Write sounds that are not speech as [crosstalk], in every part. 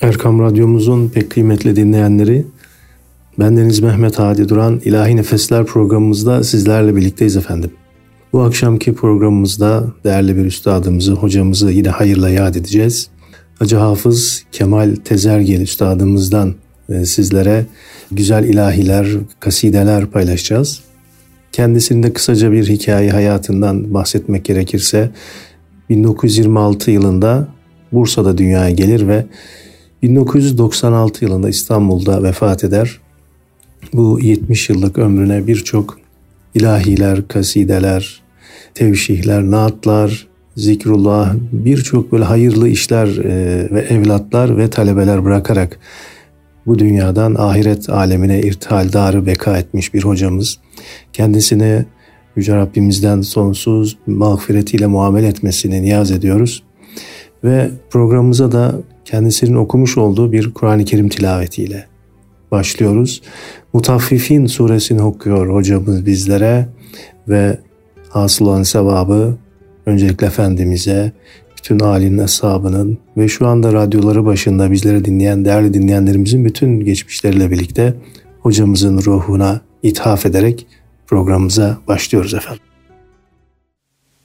Erkam Radyomuzun pek kıymetli dinleyenleri, bendeniz Mehmet Hadi Duran İlahi Nefesler programımızda sizlerle birlikteyiz efendim. Bu akşamki programımızda değerli bir üstadımızı, hocamızı yine hayırla yad edeceğiz. Hacı Hafız Kemal Tezergil üstadımızdan e, sizlere güzel ilahiler, kasideler paylaşacağız. Kendisinde kısaca bir hikaye hayatından bahsetmek gerekirse 1926 yılında Bursa'da dünyaya gelir ve 1996 yılında İstanbul'da vefat eder. Bu 70 yıllık ömrüne birçok ilahiler, kasideler, tevşihler, naatlar, zikrullah, birçok böyle hayırlı işler e, ve evlatlar ve talebeler bırakarak bu dünyadan ahiret alemine irtihaldarı beka etmiş bir hocamız. Kendisine Yüce Rabbimizden sonsuz mağfiretiyle muamele etmesini niyaz ediyoruz. Ve programımıza da kendisinin okumuş olduğu bir Kur'an-ı Kerim tilavetiyle başlıyoruz. Mutaffifin suresini okuyor hocamız bizlere ve hasıl olan sevabı öncelikle Efendimiz'e, bütün âlinin eshabının ve şu anda radyoları başında bizleri dinleyen değerli dinleyenlerimizin bütün geçmişleriyle birlikte hocamızın ruhuna ithaf ederek programımıza başlıyoruz efendim.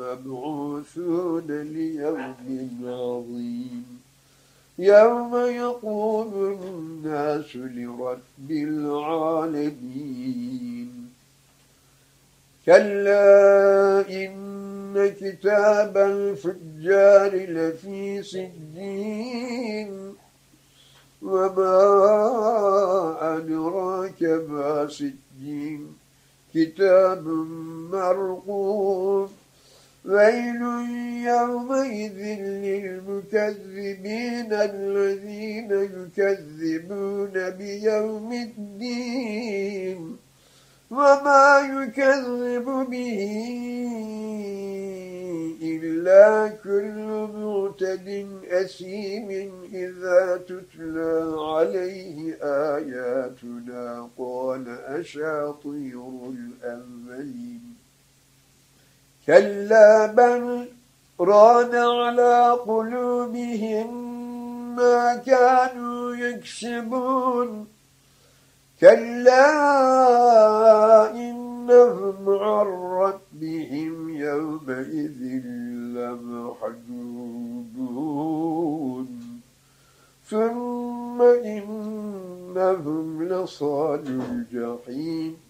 مبعوثون ليوم عظيم. يوم يقوم الناس لرب العالمين. كلا إن كتاب الفجار لفي سجين. وما أدراك ما سجين. كتاب مرقوم. ويل يومئذ للمكذبين الذين يكذبون بيوم الدين وما يكذب به إلا كل معتد أسيم إذا تتلى عليه آياتنا قال أشاطير الأولين كلا بل ران على قلوبهم ما كانوا يكسبون. كلا إنهم عن ربهم يومئذ لمحجوبون. ثم إنهم لصال الجحيم.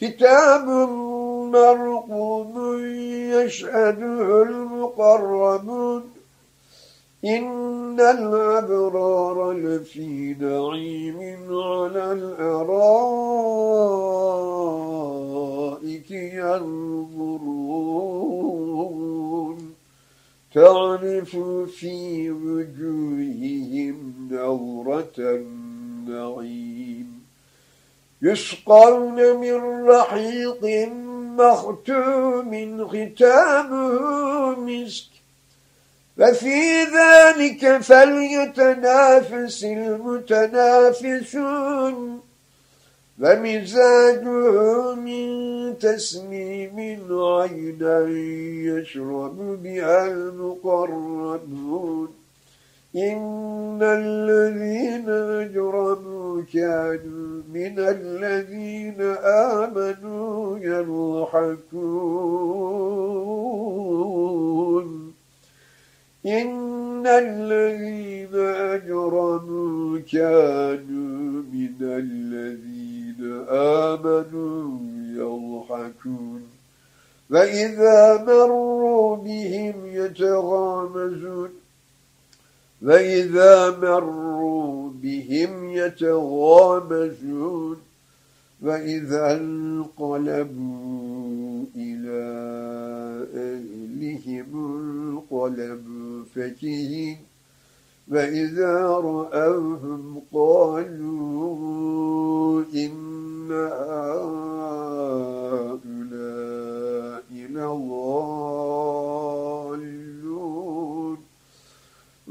كتاب مرقوم يشهده المقربون. إن الأبرار لفي نعيم على الأرائك ينظرون. تعرف في وجوههم نورة النعيم. يسقون من رحيق مختوم ختامه مسك. وفي ذلك فليتنافس المتنافسون. ومزاجه من تسنيم عينا يشرب بها المقربون. إن الذين أجرموا كانوا من الذين آمنوا يضحكون إن الذين أجرموا كانوا من الذين آمنوا يضحكون وإذا مروا بهم يتغامزون وإذا مروا بهم يتغامزون وإذا انقلبوا إلى أهلهم انقلبوا فكهين وإذا رأوهم قالوا إن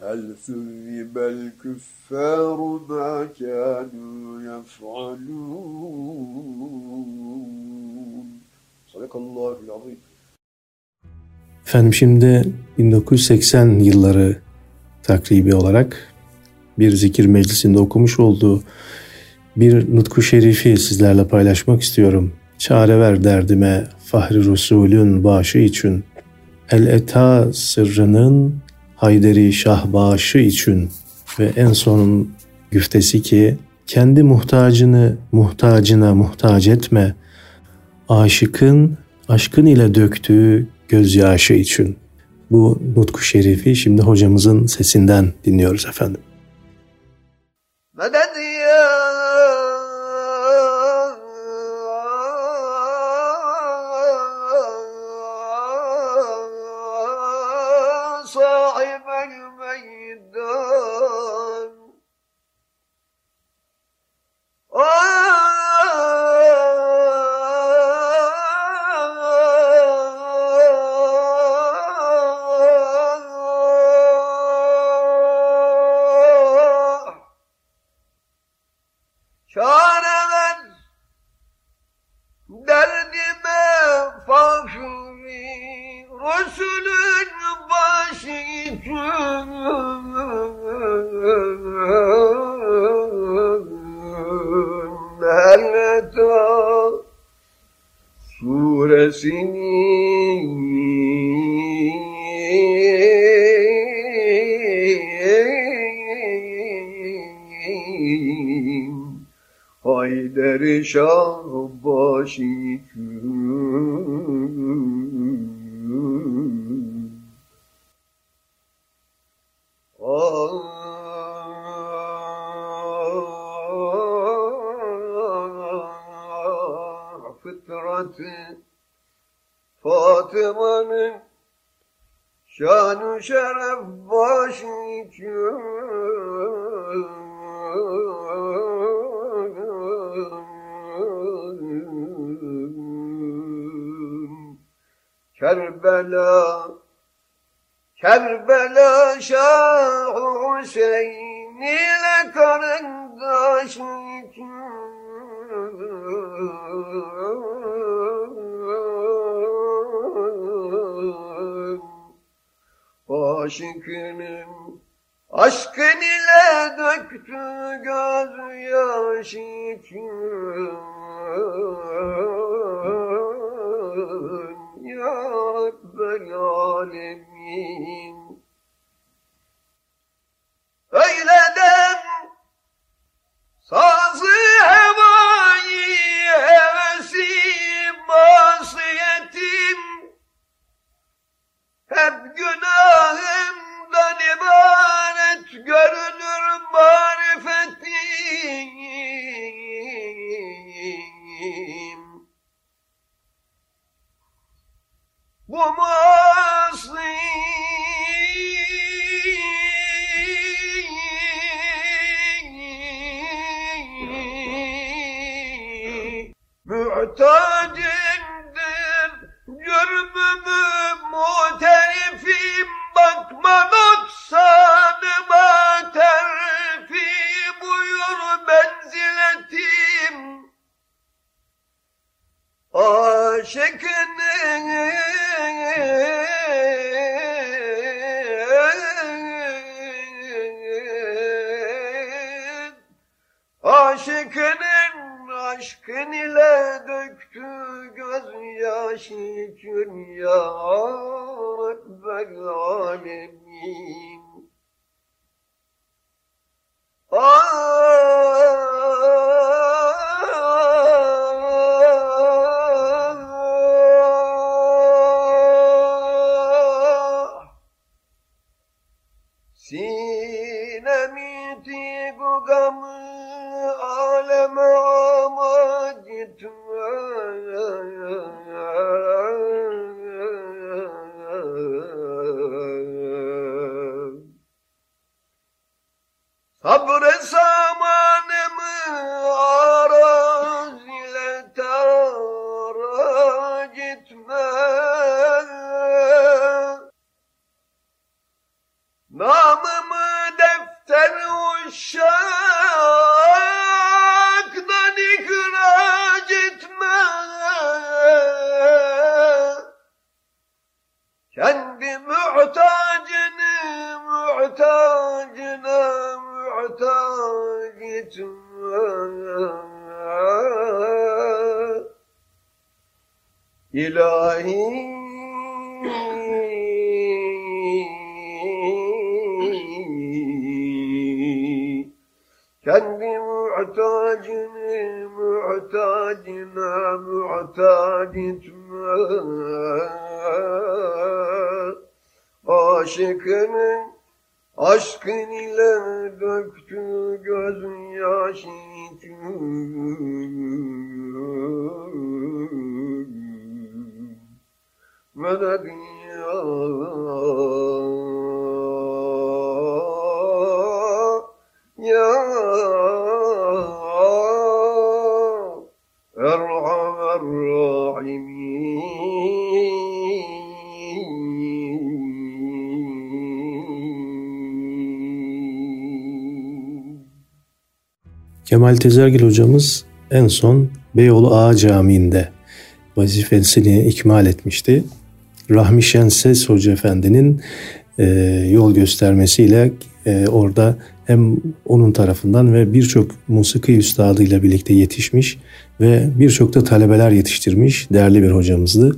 هل ثذب الكفار ما كانوا يفعلون صدق الله العظيم Efendim şimdi 1980 yılları takribi olarak bir zikir meclisinde okumuş olduğu bir nutku şerifi sizlerle paylaşmak istiyorum. Çare ver derdime Fahri Resulün başı için. El eta sırrının Hayderi Şahbaşı için ve en sonun güftesi ki kendi muhtacını muhtacına muhtaç etme. Aşıkın aşkın ile döktüğü gözyaşı için. Bu nutku şerifi şimdi hocamızın sesinden dinliyoruz efendim. Medet ya كربلا كربلا شاه حسين. uh, [laughs] Kemal Tezergil hocamız en son Beyoğlu Ağa Camii'nde vazifesini ikmal etmişti. Rahmi Şenses Hoca Efendi'nin e, yol göstermesiyle e, orada hem onun tarafından ve birçok musiki üstadıyla birlikte yetişmiş ve birçok da talebeler yetiştirmiş değerli bir hocamızdı.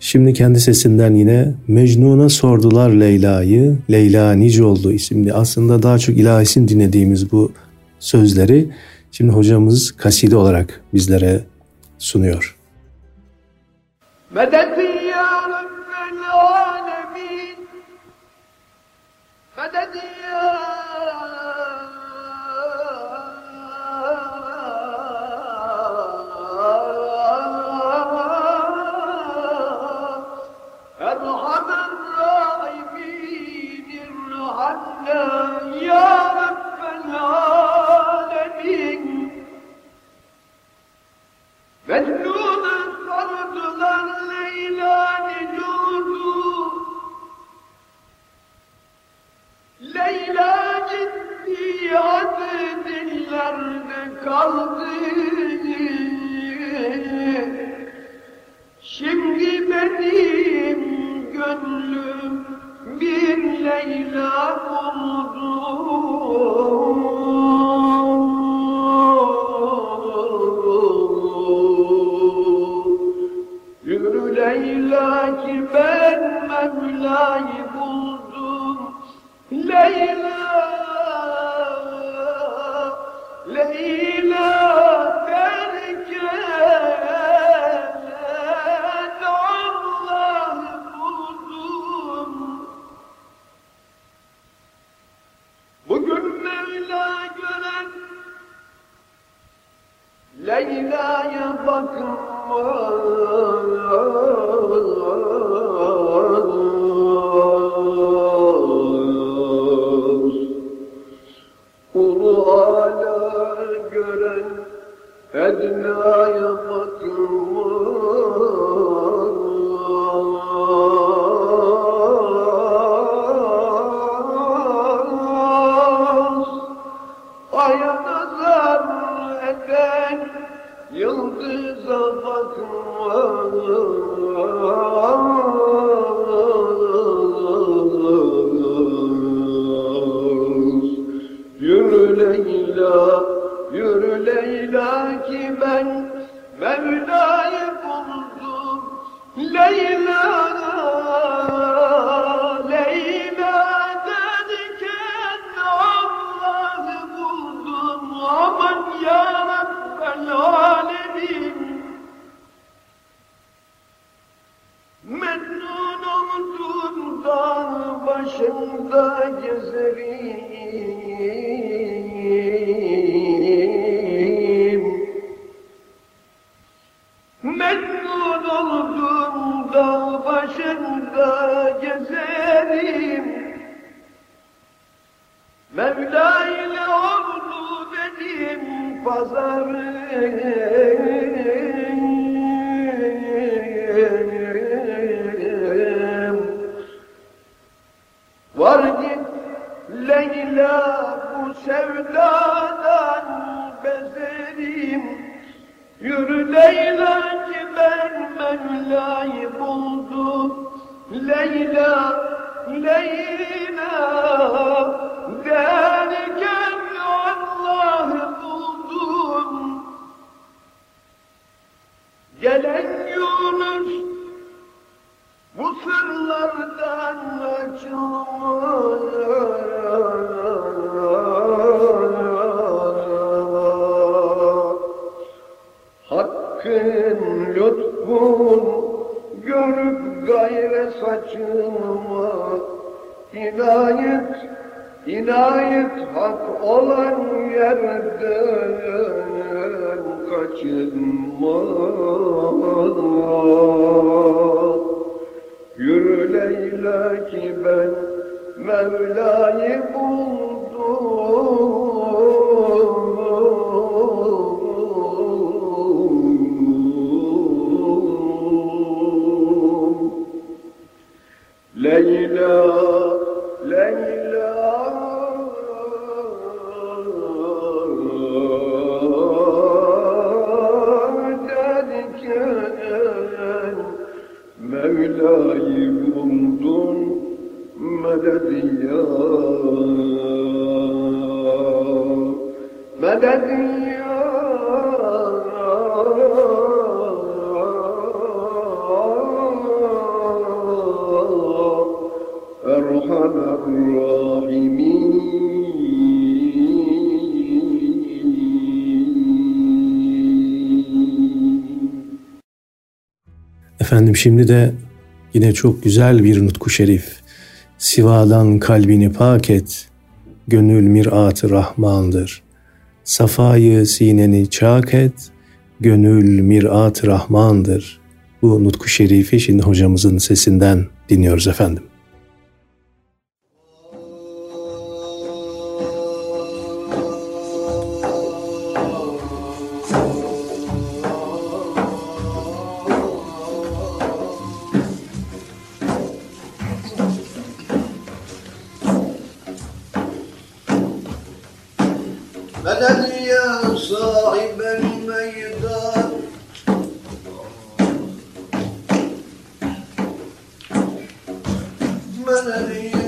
Şimdi kendi sesinden yine Mecnun'a sordular Leyla'yı, Leyla nice oldu isimli aslında daha çok ilahisin dinlediğimiz bu sözleri şimdi hocamız kaside olarak bizlere sunuyor. Medet ya Rabbel Alemin Medet Good? Leyla bu sevdadan bezerim Yürü Leyla ki ben Mevla'yı buldum. Leyla, Leyla derken Allah'ı buldum. Gelen bu sırlardan açılmaz Hakkın lütfun görüp gayre saçılma. İnayet, inayet hak olan yerden kaçınma Yürü Leyla ki ben Mevla'yı buldum Efendim şimdi de yine çok güzel bir nutku şerif. Sivadan kalbini pak et, gönül mirat-ı rahmandır. Safayı sineni çak et, gönül mirat-ı rahmandır. Bu nutku şerifi şimdi hocamızın sesinden dinliyoruz efendim. melody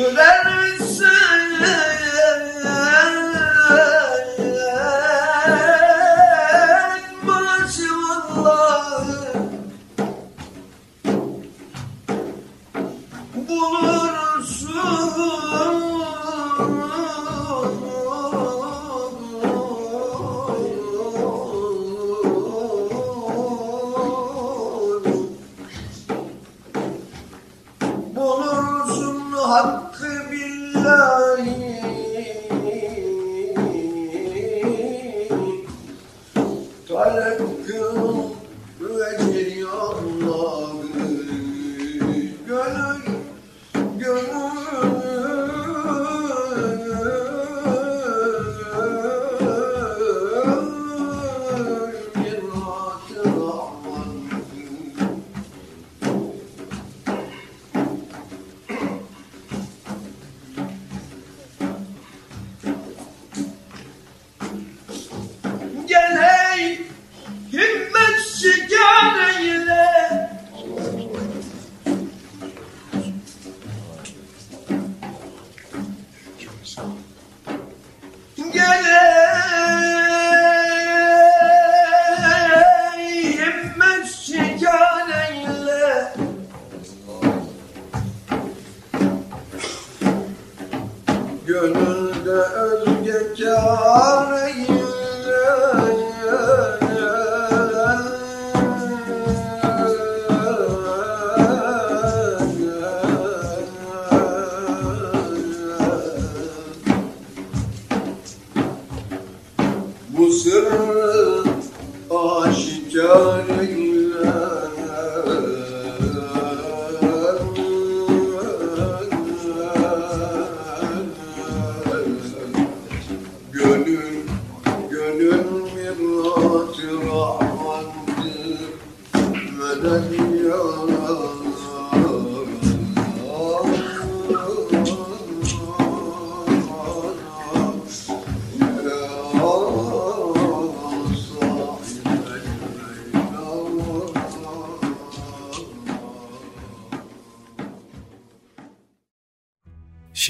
So that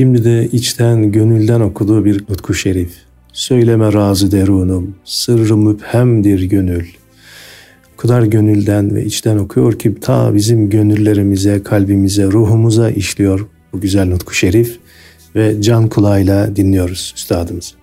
Şimdi de içten gönülden okuduğu bir nutku şerif. Söyleme razı derunum, sırrı müphemdir gönül. O kadar gönülden ve içten okuyor ki ta bizim gönüllerimize, kalbimize, ruhumuza işliyor bu güzel nutku şerif ve can kulağıyla dinliyoruz üstadımızı.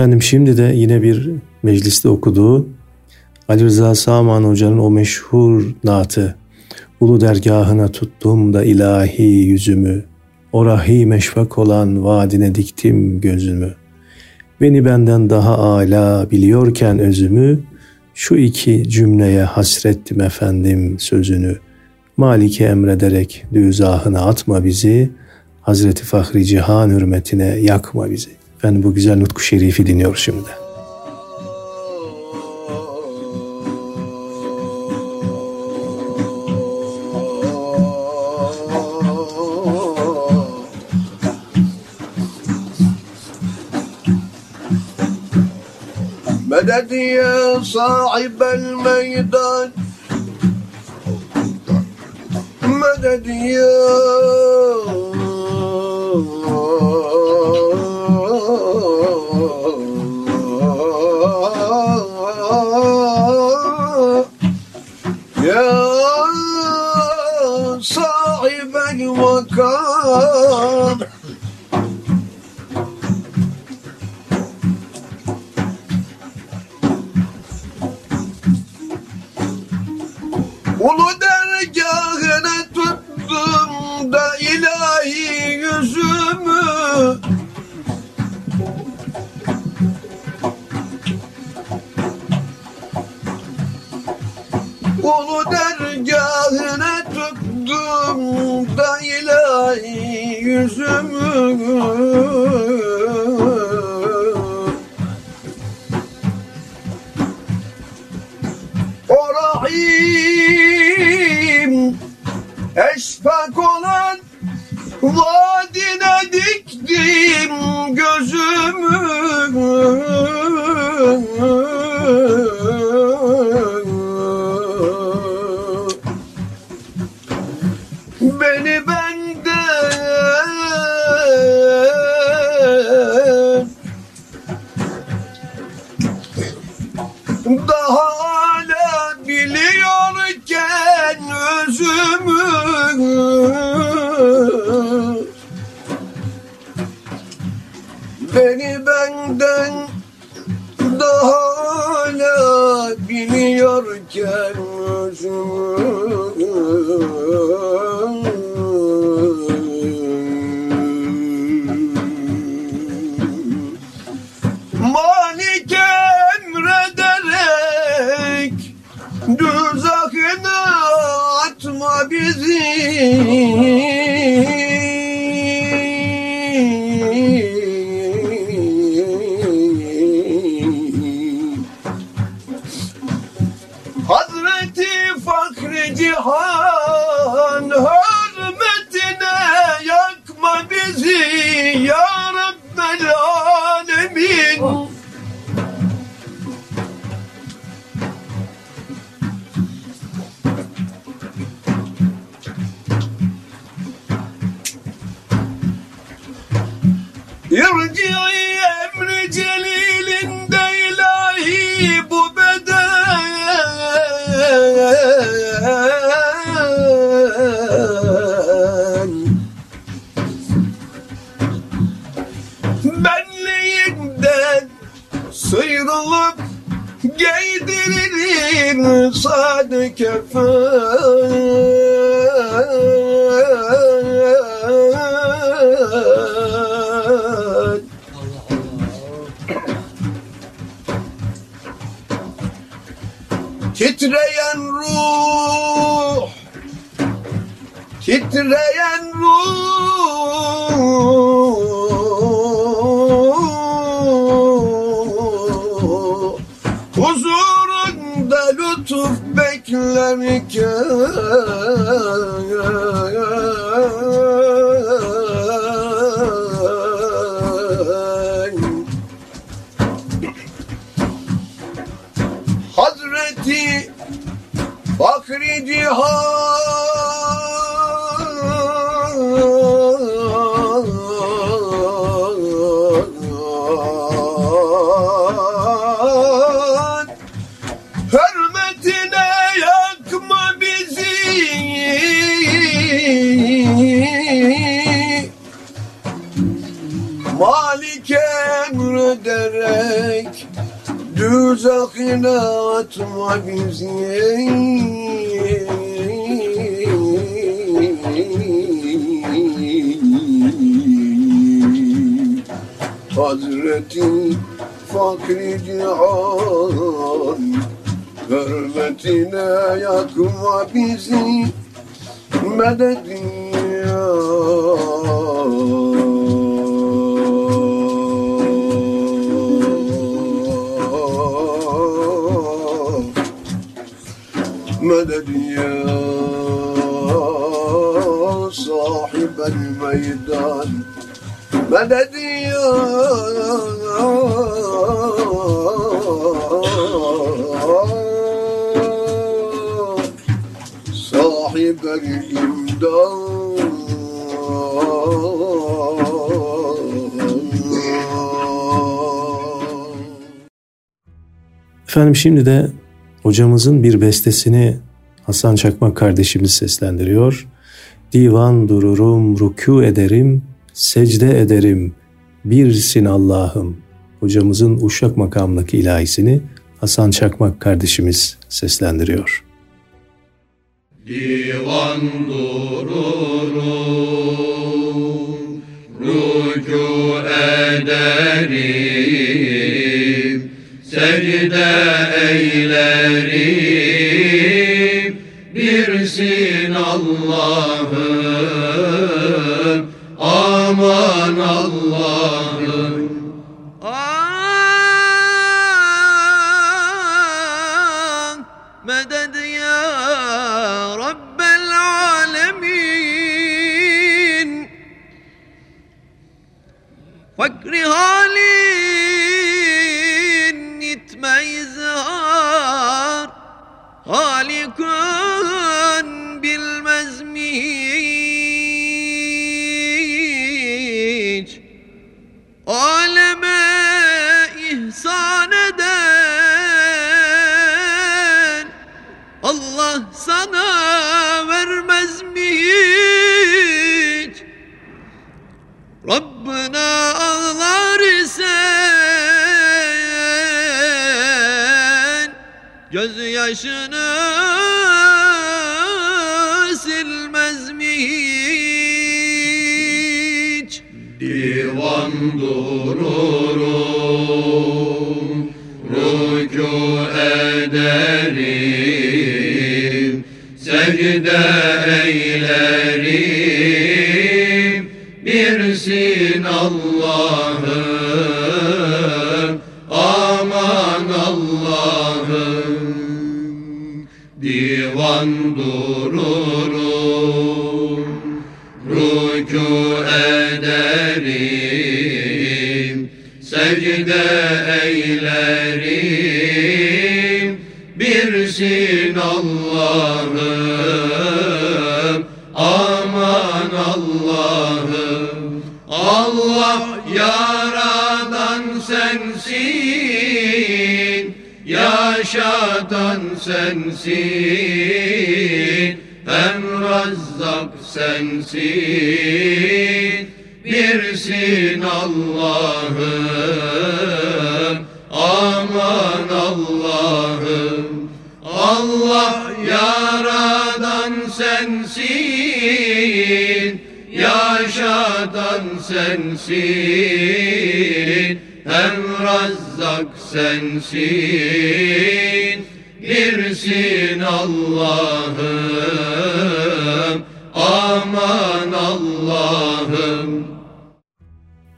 Efendim şimdi de yine bir mecliste okuduğu Ali Rıza Saman Hoca'nın o meşhur naatı Ulu dergahına tuttum da ilahi yüzümü O rahi meşfak olan vadine diktim gözümü. Beni benden daha ala biliyorken özümü Şu iki cümleye hasrettim efendim sözünü. Malike emrederek düzahına atma bizi Hazreti Fahri Cihan hürmetine yakma bizi Efendim bu güzel nutku şerifi dinliyoruz şimdi. مدد يا صاحب الميدان مدد يا makam Ulu dergahına tuttum da ilahi yüzümü. Ulu dergahına ilahi Lütuf beklerken Hazreti Fakri Cihan Düzakine atma bizi Hazreti Fakri Cihan Hürmetine yakma bizi Medet مدد يا صاحب الميدان مدد يا صاحب الإمداد Efendim şimdi de hocamızın bir bestesini Hasan Çakmak kardeşimiz seslendiriyor. Divan dururum, rükû ederim, secde ederim, birsin Allah'ım. Hocamızın Uşak makamındaki ilahisini Hasan Çakmak kardeşimiz seslendiriyor. Divan dururum, rükû ederim, secde eylerim, الله. أمان الله. مدد يا رب العالمين. فكر هالي Allah'ım, aman Allah'ım. Allah yaradan sensin, yaşatan sensin, hem razzak sensin, birsin Allah'ım, aman Allah'ım. Allah yaradan sensin, yaşatan sensin, hem razzak sensin, birsin Allah'ım aman Allah'ım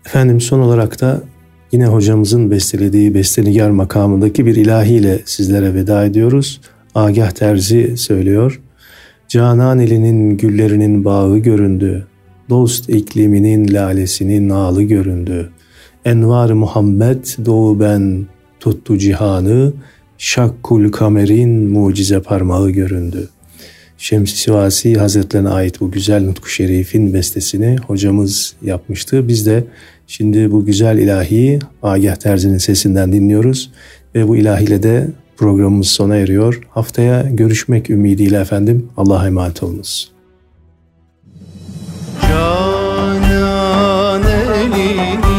Efendim son olarak da yine hocamızın bestelediği bestenigar makamındaki bir ilahiyle sizlere veda ediyoruz. Agah Terzi söylüyor. Canan elinin güllerinin bağı göründü. Dost ikliminin lalesinin nalı göründü. Envar Muhammed doğu ben tuttu cihanı. Şakkul kamerin mucize parmağı göründü. Şems-i Sivasi Hazretlerine ait bu güzel Nutku Şerif'in bestesini hocamız yapmıştı. Biz de şimdi bu güzel ilahiyi Agah Terzi'nin sesinden dinliyoruz. Ve bu ilahiyle de programımız sona eriyor. Haftaya görüşmek ümidiyle efendim. Allah'a emanet olunuz. Canan elinin